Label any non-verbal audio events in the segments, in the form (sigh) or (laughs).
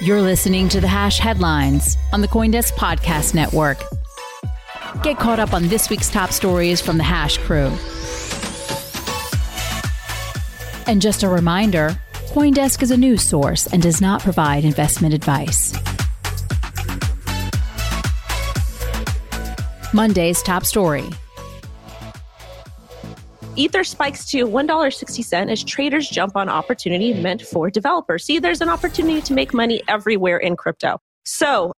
You're listening to the Hash Headlines on the Coindesk Podcast Network. Get caught up on this week's top stories from the Hash crew. And just a reminder Coindesk is a news source and does not provide investment advice. Monday's top story. Ether spikes to $1.60 as traders jump on opportunity meant for developers. See, there's an opportunity to make money everywhere in crypto. So,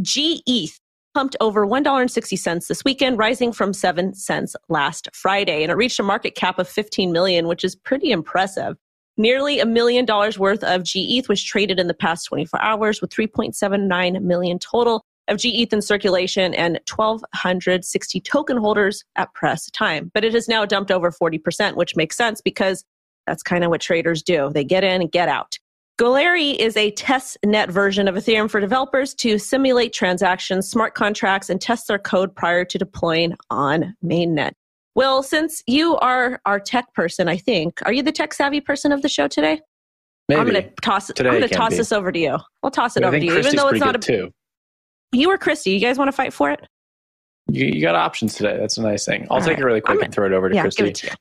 GETH pumped over $1.60 this weekend, rising from 7 cents last Friday, and it reached a market cap of 15 million, which is pretty impressive. Nearly a million dollars worth of GETH was traded in the past 24 hours, with 3.79 million total of GETH in circulation and 1,260 token holders at press time. But it has now dumped over 40%, which makes sense because that's kind of what traders do. They get in and get out. Goerli is a test net version of Ethereum for developers to simulate transactions, smart contracts, and test their code prior to deploying on mainnet. Will, since you are our tech person, I think, are you the tech savvy person of the show today? Maybe. I'm going to toss. Today I'm to toss be. this over to you. I'll toss it over to you, even though it's not a. too. You or Christy, you guys want to fight for it? You, you got options today. That's a nice thing. I'll All take right. it really quick I'm and throw it over to yeah, Christy. to.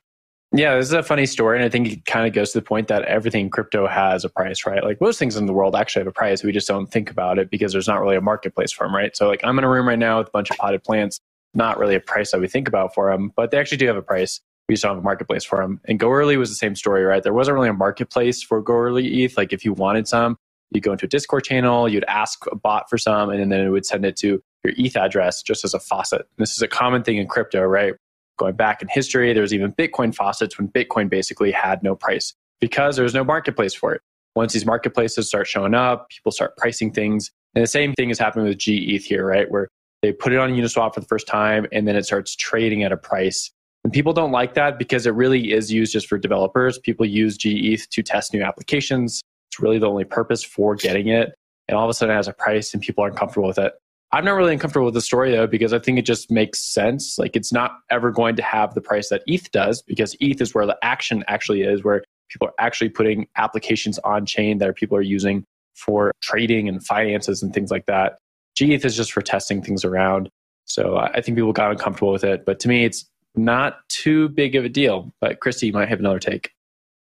Yeah, this is a funny story, and I think it kind of goes to the point that everything crypto has a price, right? Like most things in the world actually have a price. We just don't think about it because there's not really a marketplace for them, right? So, like, I'm in a room right now with a bunch of potted plants. Not really a price that we think about for them, but they actually do have a price. We just don't have a marketplace for them. And Goerli was the same story, right? There wasn't really a marketplace for Goerli ETH. Like, if you wanted some, you'd go into a Discord channel, you'd ask a bot for some, and then it would send it to your ETH address just as a faucet. And this is a common thing in crypto, right? Going back in history, there's even Bitcoin faucets when Bitcoin basically had no price because there was no marketplace for it. Once these marketplaces start showing up, people start pricing things. And the same thing is happening with GETH here, right? Where they put it on Uniswap for the first time and then it starts trading at a price. And people don't like that because it really is used just for developers. People use GETH to test new applications. It's really the only purpose for getting it. And all of a sudden it has a price and people aren't comfortable with it. I'm not really uncomfortable with the story though, because I think it just makes sense. Like it's not ever going to have the price that ETH does, because ETH is where the action actually is, where people are actually putting applications on chain that people are using for trading and finances and things like that. GETH is just for testing things around. So I think people got uncomfortable with it. But to me, it's not too big of a deal. But Christy, you might have another take.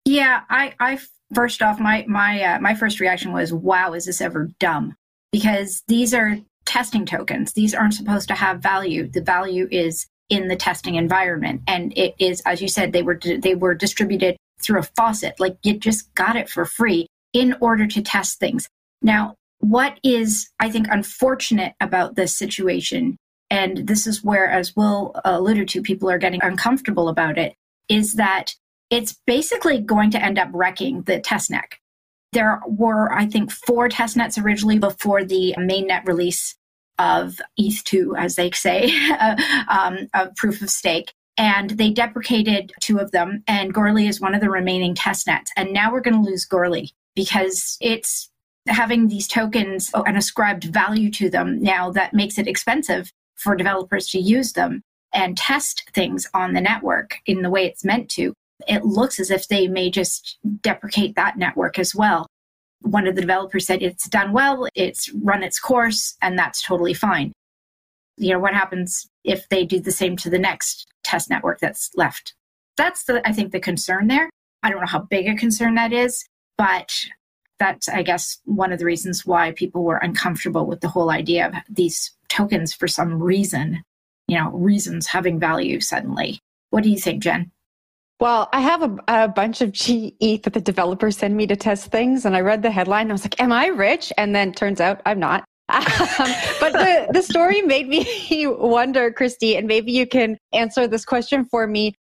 Yeah, I, I first off, my my uh, my first reaction was, "Wow, is this ever dumb?" Because these are testing tokens. These aren't supposed to have value. The value is in the testing environment, and it is, as you said, they were they were distributed through a faucet. Like you just got it for free in order to test things. Now, what is I think unfortunate about this situation, and this is where, as Will alluded to, people are getting uncomfortable about it, is that it's basically going to end up wrecking the test testnet. There were, I think, four testnets originally before the mainnet release of ETH2, as they say, (laughs) um, of proof of stake. And they deprecated two of them, and Goerli is one of the remaining testnets. And now we're going to lose Goerli because it's having these tokens and ascribed value to them now that makes it expensive for developers to use them and test things on the network in the way it's meant to it looks as if they may just deprecate that network as well. One of the developers said it's done well, it's run its course, and that's totally fine. You know, what happens if they do the same to the next test network that's left? That's the, I think, the concern there. I don't know how big a concern that is, but that's, I guess, one of the reasons why people were uncomfortable with the whole idea of these tokens for some reason, you know, reasons having value suddenly. What do you think, Jen? Well, I have a, a bunch of GE that the developers send me to test things, and I read the headline. I was like, "Am I rich?" And then turns out I'm not. (laughs) Um, but the the story made me (laughs) wonder, Christy, and maybe you can answer this question for me.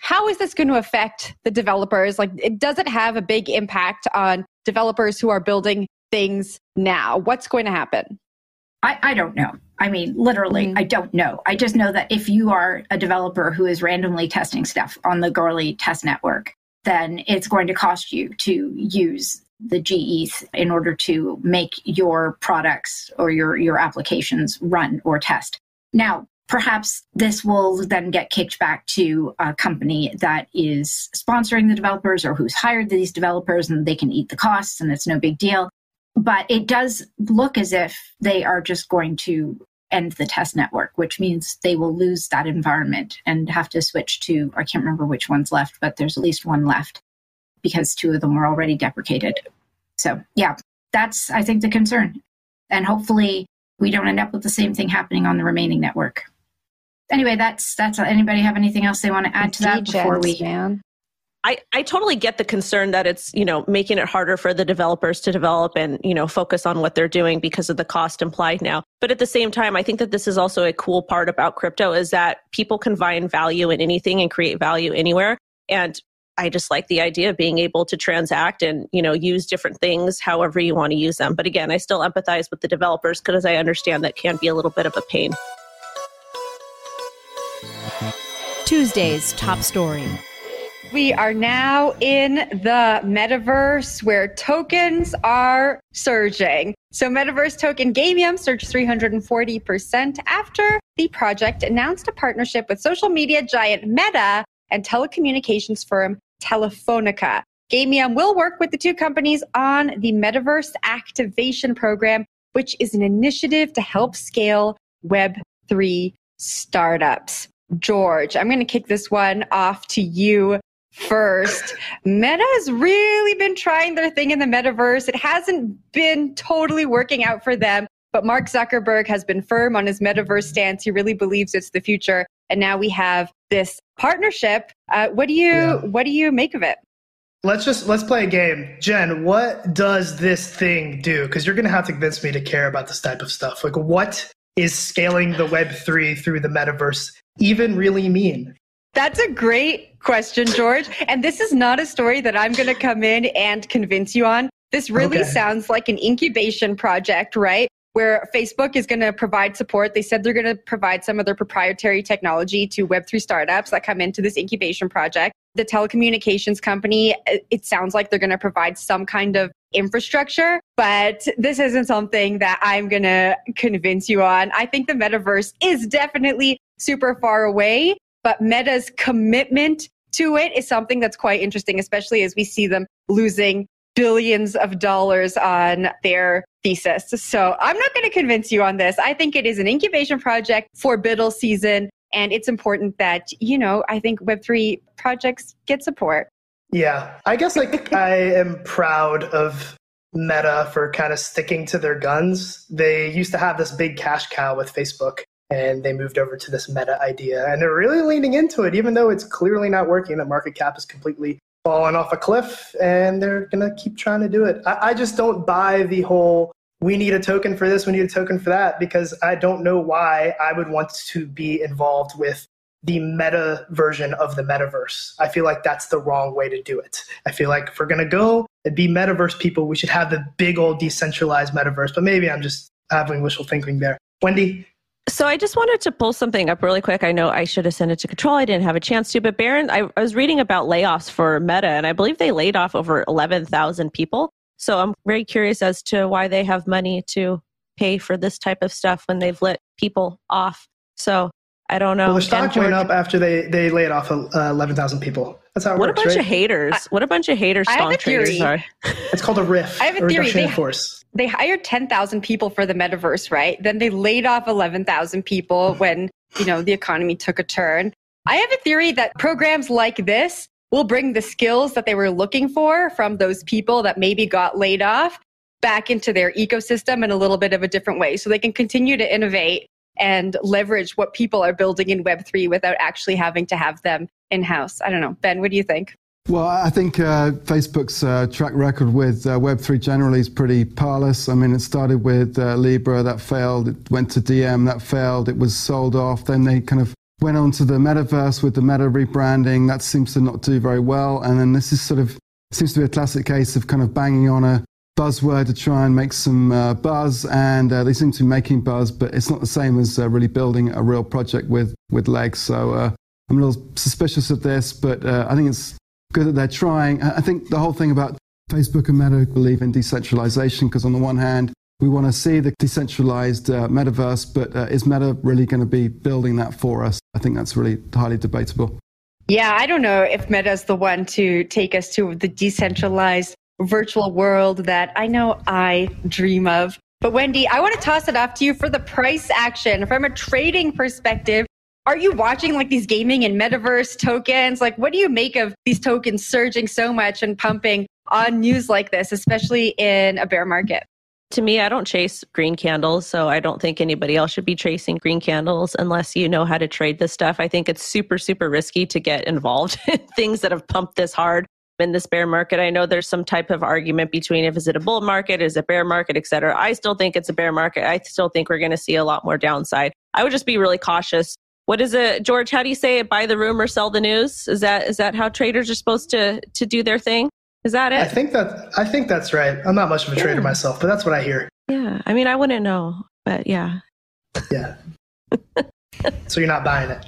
How is this going to affect the developers? Like, it does it have a big impact on developers who are building things now? What's going to happen? I, I don't know. I mean, literally, mm-hmm. I don't know. I just know that if you are a developer who is randomly testing stuff on the Goerli test network, then it's going to cost you to use the GETH in order to make your products or your, your applications run or test. Now, perhaps this will then get kicked back to a company that is sponsoring the developers or who's hired these developers and they can eat the costs and it's no big deal. But it does look as if they are just going to end the test network, which means they will lose that environment and have to switch to, I can't remember which one's left, but there's at least one left because two of them were already deprecated. So, yeah, that's, I think, the concern. And hopefully we don't end up with the same thing happening on the remaining network anyway, that's that's. Anybody have anything else they want to add to that before we? Man. I, I totally get the concern that it's you know making it harder for the developers to develop and you know focus on what they're doing because of the cost implied now. But at the same time i think that this is also a cool part about crypto is that people can find value in anything and create value anywhere. And i just like the idea of being able to transact and you know use different things however you want to use them. But again i still empathize with the developers because i understand that can be a little bit of a pain. Tuesday's top story. We are now in the metaverse where tokens are surging. So, metaverse token Gamium surged 340% after the project announced a partnership with social media giant Meta and telecommunications firm Telefonica. Gamium will work with the two companies on the Metaverse Activation Program, which is an initiative to help scale Web3 startups. George, I'm going to kick this one off to you first. Meta has really been trying their thing in the metaverse. It hasn't been totally working out for them, but Mark Zuckerberg has been firm on his metaverse stance. He really believes it's the future. And now we have this partnership. Uh, what do you yeah. what do you make of it? Let's just let's play a game. Jen, what does this thing do? Because you're gonna have to convince me to care about this type of stuff. Like what is scaling the web three through the metaverse even really mean? That's a great question, George. And this is not a story that I'm going to come in and convince you on. This really okay. sounds like an incubation project, right? Where Facebook is going to provide support. They said they're going to provide some of their proprietary technology to Web3 startups that come into this incubation project. The telecommunications company, it sounds like they're going to provide some kind of infrastructure, but this isn't something that I'm going to convince you on. I think the metaverse is definitely super far away, but Meta's commitment to it is something that's quite interesting, especially as we see them losing billions of dollars on their thesis. So I'm not going to convince you on this. I think it is an incubation project for BUIDL season. And it's important that, you know, I think Web3 projects get support. Yeah. I guess like (laughs) I am proud of Meta for kind of sticking to their guns. They used to have this big cash cow with Facebook and they moved over to this meta idea and they're really leaning into it even though it's clearly not working. The market cap is completely fallen off a cliff and they're gonna keep trying to do it. I, I, just don't buy the whole we need a token for this we need a token for that because i don't know why i would want to be involved with the meta version of the metaverse. I feel like that's the wrong way to do it. I feel like if we're gonna go and be metaverse people we should have the big old decentralized metaverse but maybe i'm just having wishful thinking there. Wendy so I just wanted to pull something up really quick. I know I should have sent it to control. I didn't have a chance to, but Baron, I, I was reading about layoffs for Meta, and I believe they laid off over 11,000 people. So I'm very curious as to why they have money to pay for this type of stuff when they've let people off. So I don't know. Well, their stock went up after they, they laid off uh, 11,000 people. That's how it what works, a bunch right? of haters. I, what a bunch of haters stock traders are. It's called a riff. I have a, a theory. They, force. They hired 10,000 people for the metaverse, right? Then they laid off 11,000 people when, you know, the economy took a turn. I have a theory that programs like this will bring the skills that they were looking for from those people that maybe got laid off back into their ecosystem in a little bit of a different way so they can continue to innovate and leverage what people are building in Web3 without actually having to have them in house. I don't know. Ben, what do you think? Well, I think uh, Facebook's uh, track record with uh, Web3 generally is pretty parlous. I mean, it started with uh, Libra, that failed. It went to Diem, that failed. It was sold off. Then they kind of went on to the metaverse with the meta rebranding. That seems to not do very well. And then this is sort of seems to be a classic case of kind of banging on a buzzword to try and make some uh, buzz. And uh, they seem to be making buzz, but it's not the same as really building a real project with with legs. So I'm a little suspicious of this, but I think it's good that they're trying. I think the whole thing about Facebook and Meta believe in decentralization because on the one hand, we want to see the decentralized uh, metaverse, but uh, is Meta really going to be building that for us? I think that's really highly debatable. Yeah, I don't know if Meta is the one to take us to the decentralized virtual world that I know I dream of. But Wendy, I want to toss it off to you for the price action. From a trading perspective, are you watching like these gaming and metaverse tokens? Like, what do you make of these tokens surging so much and pumping on news like this, especially in a bear market? To me, I don't chase green candles, so I don't think anybody else should be chasing green candles unless you know how to trade this stuff. I think it's super, super risky to get involved (laughs) in things that have pumped this hard in this bear market. I know there's some type of argument between if is it a bull market, is it a bear market, et cetera. I still think it's a bear market. I still think we're going to see a lot more downside. I would just be really cautious what is it, George? How do you say it? Buy the rumor, sell the news. Is that is that how traders are supposed to to do their thing? Is that it? I think that I think that's right. I'm not much of a trader myself, but that's what I hear. Yeah, I mean, I wouldn't know, but yeah. Yeah. (laughs) so you're not buying it.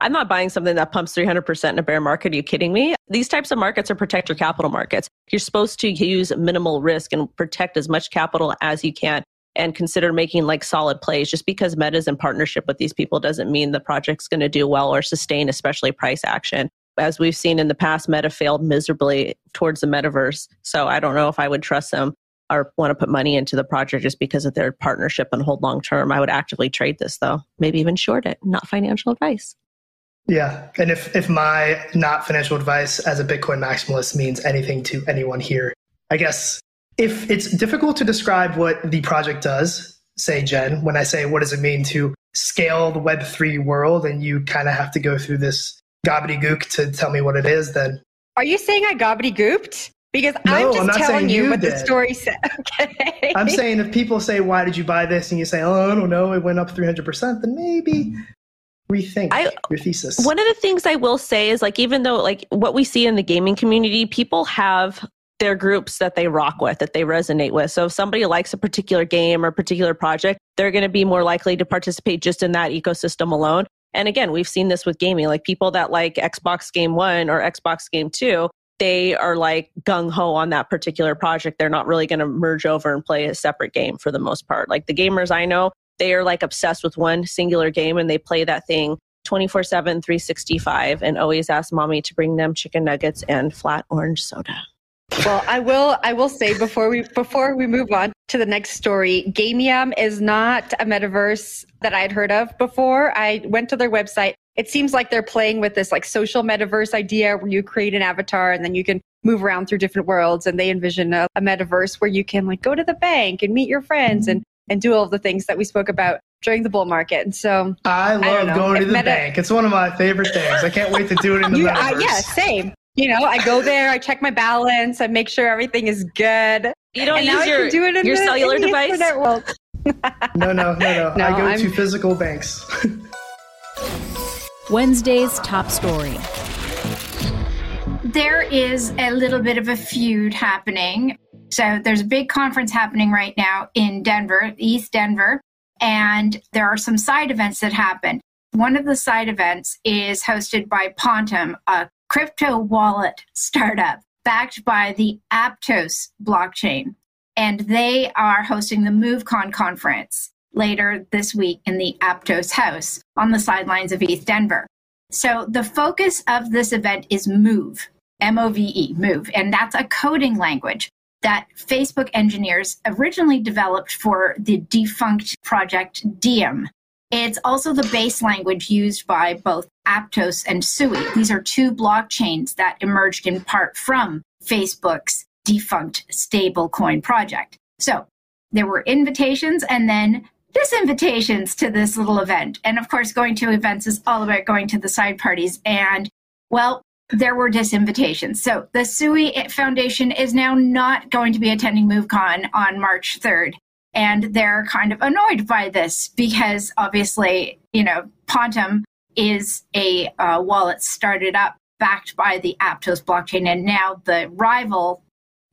I'm not buying something that pumps 300% in a bear market. Are you kidding me? These types of markets are protect your capital markets. You're supposed to use minimal risk and protect as much capital as you can and consider making like solid plays. Just because Meta's in partnership with these people doesn't mean the project's going to do well or sustain, especially price action. As we've seen in the past, Meta failed miserably towards the metaverse. So I don't know if I would trust them or want to put money into the project just because of their partnership and hold long term. I would actively trade this though, maybe even short it, not financial advice. Yeah. And if, if my not financial advice as a Bitcoin maximalist means anything to anyone here, I guess if it's difficult to describe what the project does, say Jen, when I say what does it mean to scale the Web3 world and you kind of have to go through this gobbledygook to tell me what it is, then. Are you saying I gobbledygooked? Because no, I'm just I'm telling you, you what did. the story said. (laughs) Okay. I'm saying if people say, why did you buy this? And you say, oh, I don't know, it went up 300%, then maybe rethink I, your thesis. One of the things I will say is like, even though like what we see in the gaming community, people have their groups that they rock with, that they resonate with. So if somebody likes a particular game or particular project, they're going to be more likely to participate just in that ecosystem alone. And again, we've seen this with gaming, like people that like Xbox Game 1 or Xbox Game 2, they are like gung ho on that particular project. They're not really going to merge over and play a separate game for the most part. Like the gamers I know, they are like obsessed with one singular game and they play that thing 24 7, 365, and always ask mommy to bring them chicken nuggets and flat orange soda. Well, I will. I will say before we before we move on to the next story, Gamium is not a metaverse that I had heard of before. I went to their website. It seems like they're playing with this like social metaverse idea where you create an avatar and then you can move around through different worlds. And they envision a, a metaverse where you can like go to the bank and meet your friends and and do all the things that we spoke about during the bull market. And so I love I going to the meta- bank. It's one of my favorite things. I can't wait to do it in the you, metaverse. Uh, yeah, same you know, I go there, I check my balance, I make sure everything is good. You don't and use your, do it in your the, cellular in device? no, no, no, no, (laughs) no. I go I'm... to physical banks. (laughs) Wednesday's top story. There is a little bit of a feud happening. So there's a big conference happening right now in Denver, ETHDenver, and there are some side events that happen. One of the side events is hosted by Pontem, a crypto wallet startup backed by the Aptos blockchain. And they are hosting the MoveCon conference later this week in the Aptos house on the sidelines of ETHDenver. So the focus of this event is Move, M O V E, Move. And that's a coding language that Facebook engineers originally developed for the defunct project Diem. It's also the base language used by both Aptos and Sui. These are two blockchains that emerged in part from Facebook's defunct stablecoin project. So there were invitations and then disinvitations to this little event. And of course, going to events is all about going to the side parties. And well, there were disinvitations. So the Sui Foundation is now not going to be attending MoveCon on March 3rd. And they're kind of annoyed by this because obviously, you know, Pontem is a uh, wallet started up backed by the Aptos blockchain. And now the rival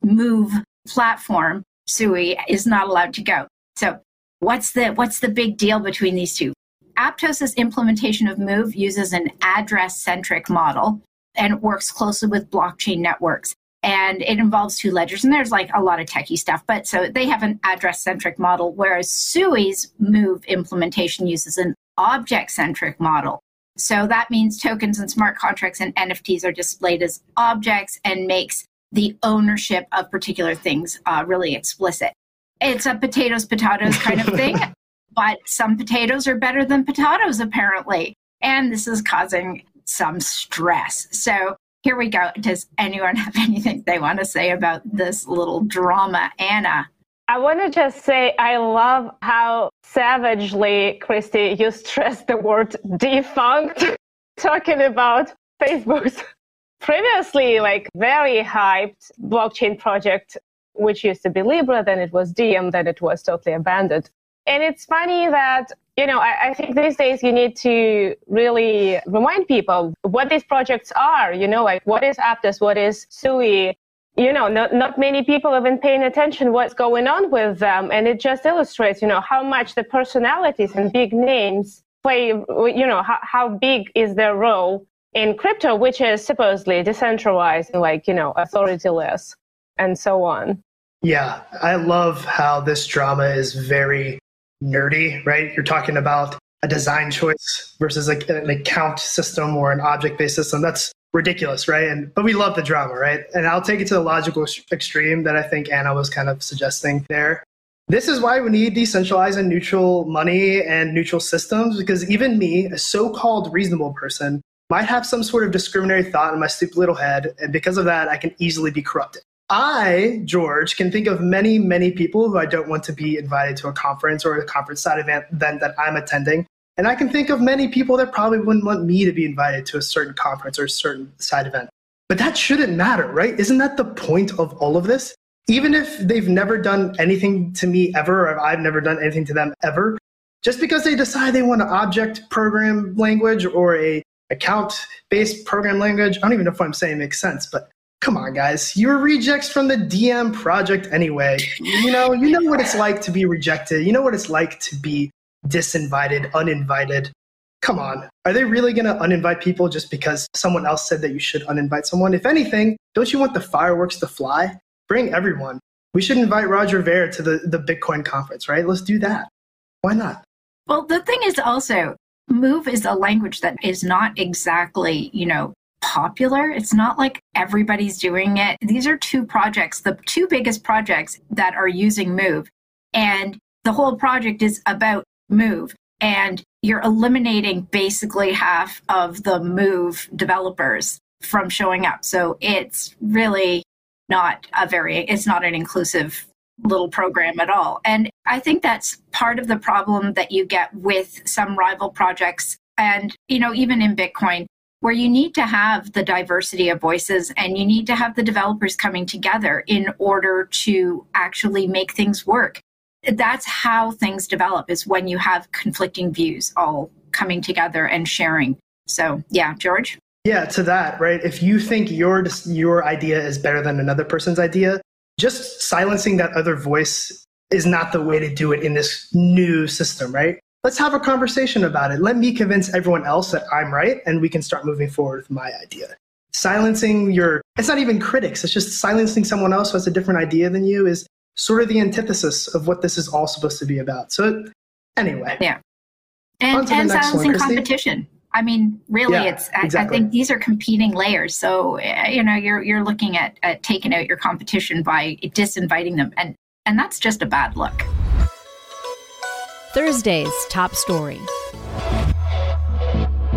Move platform, Sui, is not allowed to go. So what's the what's the big deal between these two? Aptos's implementation of Move uses an address centric model and works closely with blockchain networks and it involves two ledgers and there's like a lot of techie stuff but so they have an address centric model whereas sui's move implementation uses an object centric model. So that means tokens and smart contracts and nfts are displayed as objects and makes the ownership of particular things uh, really explicit. It's a potatoes potatoes kind of thing (laughs) but some potatoes are better than potatoes apparently. And this is causing some stress. So here we go. Does anyone have (laughs) anything they want to say about this little drama, Anna? I want to just say I love how savagely, Christy, you stressed the word defunct, (laughs) talking about Facebook's (laughs) previously like very hyped blockchain project, which used to be Libra, then it was Diem, then it was totally abandoned. And it's funny that you know, I, I, think these days you need to really remind people what these projects are, you know, like what is Aptos, what is SUI. You know, not, not many people have been paying attention what's going on with them. And it just illustrates, you know, how much the personalities and big names play, you know, how, how big is their role in crypto, which is supposedly decentralized and like, you know, authorityless and so on. Yeah, I love how this drama is very nerdy, right? You're talking about a design choice versus like an account system or an object based system. That's ridiculous, right? And but we love the drama, right? And I'll take it to the logical extreme that I think Anna was kind of suggesting there. This is why we need decentralized and neutral money and neutral systems because even me, a so-called reasonable person, might have some sort of discriminatory thought in my stupid little head, and because of that, I can easily be corrupted. I, George, can think of many, many people who I don't want to be invited to a conference or a conference side event that I'm attending. And I can think of many people that probably wouldn't want me to be invited to a certain conference or a certain side event. But that shouldn't matter, right? Isn't that the point of all of this? Even if they've never done anything to me ever, or I've never done anything to them ever, just because they decide they want an object program language or a account based program language, I don't even know if I'm saying makes sense, but come on, guys. You're rejects from the Diem project anyway. You know, you know what it's like to be rejected. You know what it's like to be disinvited, uninvited. Come on. Are they really going to uninvite people just because someone else said that you should uninvite someone? If anything, don't you want the fireworks to fly? Bring everyone. We should invite Roger Ver to the, the Bitcoin conference, right? Let's do that. Why not? Well, the thing is also, Move is a language that is not exactly, you know, popular. It's not like everybody's doing it. These are two projects, the two biggest projects that are using Move. And the whole project is about Move. And you're eliminating basically half of the Move developers from showing up. So it's really not a very, it's not an inclusive little program at all. And I think that's part of the problem that you get with some rival projects. And, you know, even in Bitcoin, where you need to have the diversity of voices and you need to have the developers coming together in order to actually make things work. That's how things develop is when you have conflicting views all coming together and sharing. So, yeah, George? Yeah, to that, right? If you think your your idea is better than another person's idea, just silencing that other voice is not the way to do it in this new system, right? Let's have a conversation about it. Let me convince everyone else that I'm right, and we can start moving forward with my idea. Silencing your, it's not even critics, it's just silencing someone else who has a different idea than you is sort of the antithesis of what this is all supposed to be about. So, anyway. Yeah. And, and silencing one, competition. I mean, really, yeah, it's. I, exactly. I, think these are competing layers. So eh, you know, you're you're looking at, at taking out your competition by disinviting them, and and that's just a bad look. Thursday's top story.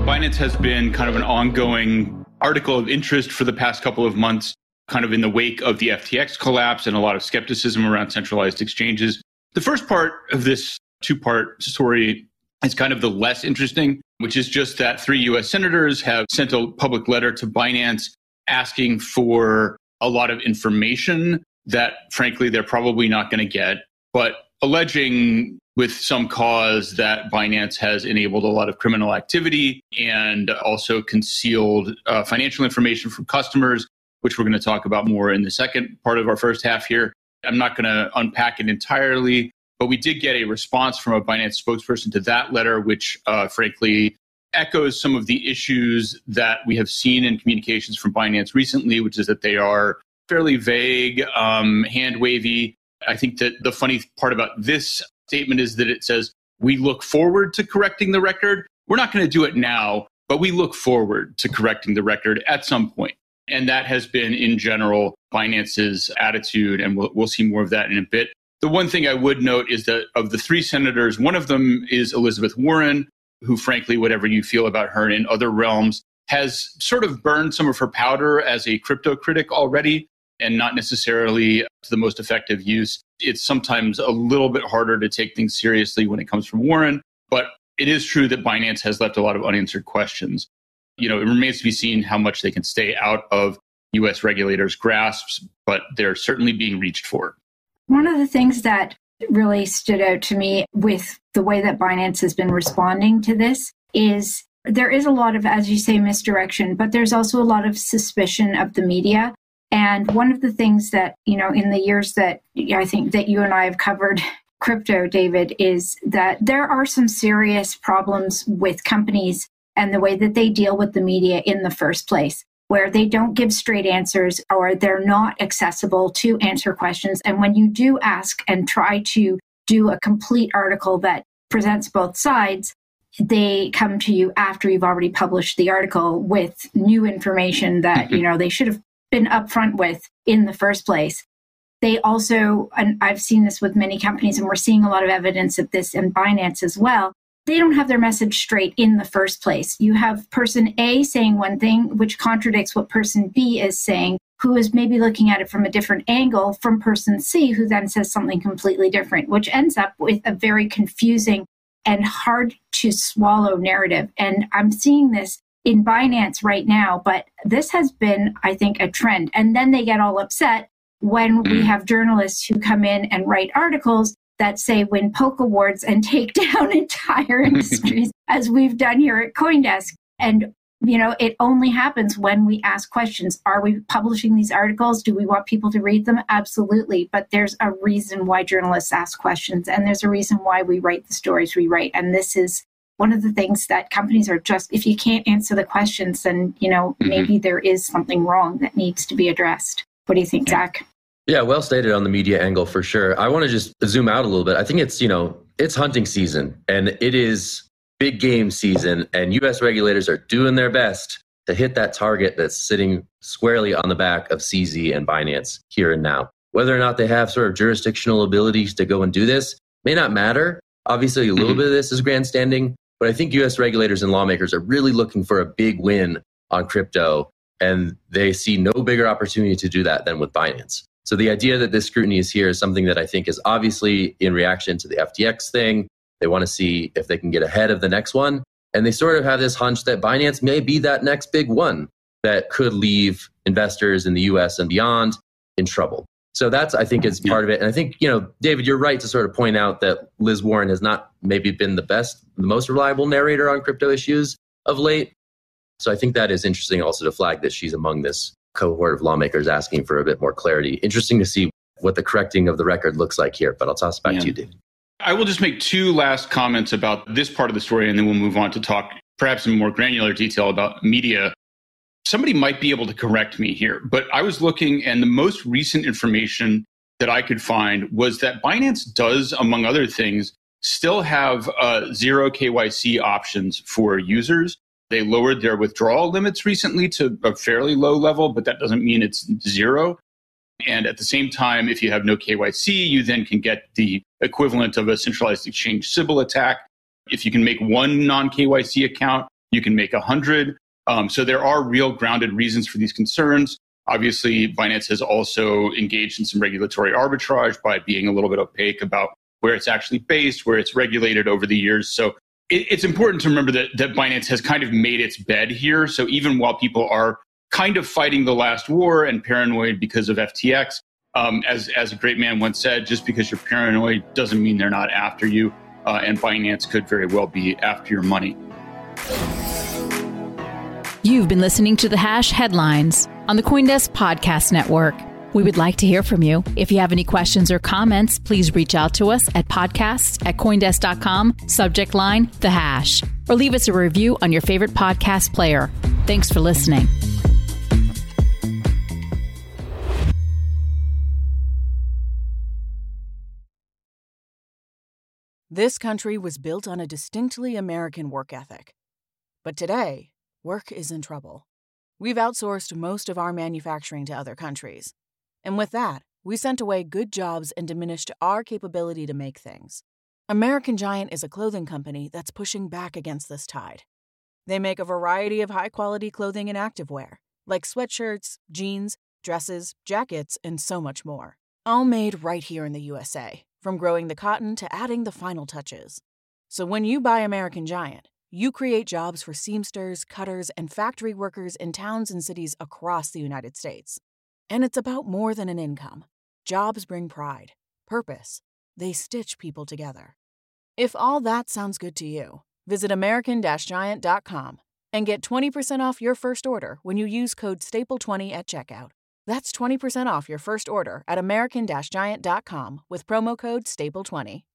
Binance has been kind of an ongoing article of interest for the past couple of months, kind of in the wake of the FTX collapse and a lot of skepticism around centralized exchanges. The first part of this two part story is kind of the less interesting, which is just that three US senators have sent a public letter to Binance asking for a lot of information that, frankly, they're probably not going to get, but alleging with some cause that Binance has enabled a lot of criminal activity and also concealed uh, financial information from customers, which we're going to talk about more in the second part of our first half here. I'm not going to unpack it entirely, but we did get a response from a Binance spokesperson to that letter, which uh, frankly echoes some of the issues that we have seen in communications from Binance recently, which is that they are fairly vague, um, hand wavy. I think that the funny part about this statement is that it says, we look forward to correcting the record. We're not going to do it now, but we look forward to correcting the record at some point. And that has been, in general, Binance's attitude, and we'll, we'll see more of that in a bit. The one thing I would note is that of the three senators, one of them is Elizabeth Warren, who, frankly, whatever you feel about her in other realms, has sort of burned some of her powder as a crypto critic already and not necessarily to the most effective use. It's sometimes a little bit harder to take things seriously when it comes from Warren, but it is true that Binance has left a lot of unanswered questions. You know, it remains to be seen how much they can stay out of US regulators' grasps, but they're certainly being reached for. One of the things that really stood out to me with the way that Binance has been responding to this is there is a lot of, as you say, misdirection, but there's also a lot of suspicion of the media. And one of the things that, you know, in the years that I think that you and I have covered (laughs) crypto, David, is that there are some serious problems with companies and the way that they deal with the media in the first place, where they don't give straight answers or they're not accessible to answer questions. And when you do ask and try to do a complete article that presents both sides, they come to you after you've already published the article with new information that mm-hmm. you know they should have been upfront with in the first place. They also, and I've seen this with many companies, and we're seeing a lot of evidence of this in Binance as well. They don't have their message straight in the first place. You have person A saying one thing, which contradicts what person B is saying, who is maybe looking at it from a different angle from person C, who then says something completely different, which ends up with a very confusing and hard to swallow narrative. And I'm seeing this in Binance right now, but this has been, I think, a trend. And then they get all upset when we mm. have journalists who come in and write articles that say win Polk awards and (laughs) take down entire (laughs) industries, as we've done here at Coindesk. And you know, it only happens when we ask questions. Are we publishing these articles? Do we want people to read them? Absolutely. But there's a reason why journalists ask questions, and there's a reason why we write the stories we write. And this is one of the things that companies are just if you can't answer the questions then you know mm-hmm. maybe there is something wrong that needs to be addressed. What do you think zach? Yeah well stated on the media angle for sure. I want to just zoom out a little bit. I think it's you know it's hunting season and it is big game season and us regulators are doing their best to hit that target that's sitting squarely on the back of cz and binance here and now. Whether or not they have sort of jurisdictional abilities to go and do this may not matter. Obviously a little mm-hmm. bit of this is grandstanding but I think US regulators and lawmakers are really looking for a big win on crypto, and they see no bigger opportunity to do that than with Binance. So the idea that this scrutiny is here is something that I think is obviously in reaction to the FTX thing. They want to see if they can get ahead of the next one. And they sort of have this hunch that Binance may be that next big one that could leave investors in the US and beyond in trouble. So that's, I think, is part of it. And I think, you know, David, you're right to sort of point out that Liz Warren has not maybe been the best, the most reliable narrator on crypto issues of late. So I think that is interesting also to flag that she's among this cohort of lawmakers asking for a bit more clarity. Interesting to see what the correcting of the record looks like here, but I'll toss it back yeah. to you, David. I will just make two last comments about this part of the story, and then we'll move on to talk perhaps in more granular detail about media somebody might be able to correct me here, but I was looking and the most recent information that I could find was that Binance does, among other things, still have uh, zero KYC options for users. They lowered their withdrawal limits recently to a fairly low level, but that doesn't mean it's zero. And at the same time, if you have no KYC, you then can get the equivalent of a centralized exchange Sybil attack. If you can make one non KYC account, you can make a hundred. Um, so there are real grounded reasons for these concerns. Obviously, Binance has also engaged in some regulatory arbitrage by being a little bit opaque about where it's actually based, where it's regulated over the years. So it, it's important to remember that, that Binance has kind of made its bed here. So even while people are kind of fighting the last war and paranoid because of FTX, um, as, as a great man once said, just because you're paranoid doesn't mean they're not after you. Uh, and Binance could very well be after your money. You've been listening to the Hash Headlines on the Coindesk Podcast Network. We would like to hear from you. If you have any questions or comments, please reach out to us at podcasts at coindesk.com, subject line, the hash, or leave us a review on your favorite podcast player. Thanks for listening. This country was built on a distinctly American work ethic. But today, work is in trouble. We've outsourced most of our manufacturing to other countries. And with that, we sent away good jobs and diminished our capability to make things. American Giant is a clothing company that's pushing back against this tide. They make a variety of high quality clothing and activewear, like sweatshirts, jeans, dresses, jackets, and so much more. All made right here in the USA, from growing the cotton to adding the final touches. So when you buy American Giant, you create jobs for seamsters, cutters, and factory workers in towns and cities across the United States. And it's about more than an income. Jobs bring pride, purpose. They stitch people together. If all that sounds good to you, visit American Giant.com and get 20% off your first order when you use code STAPLE20 at checkout. That's 20% off your first order at American Giant.com with promo code STAPLE20.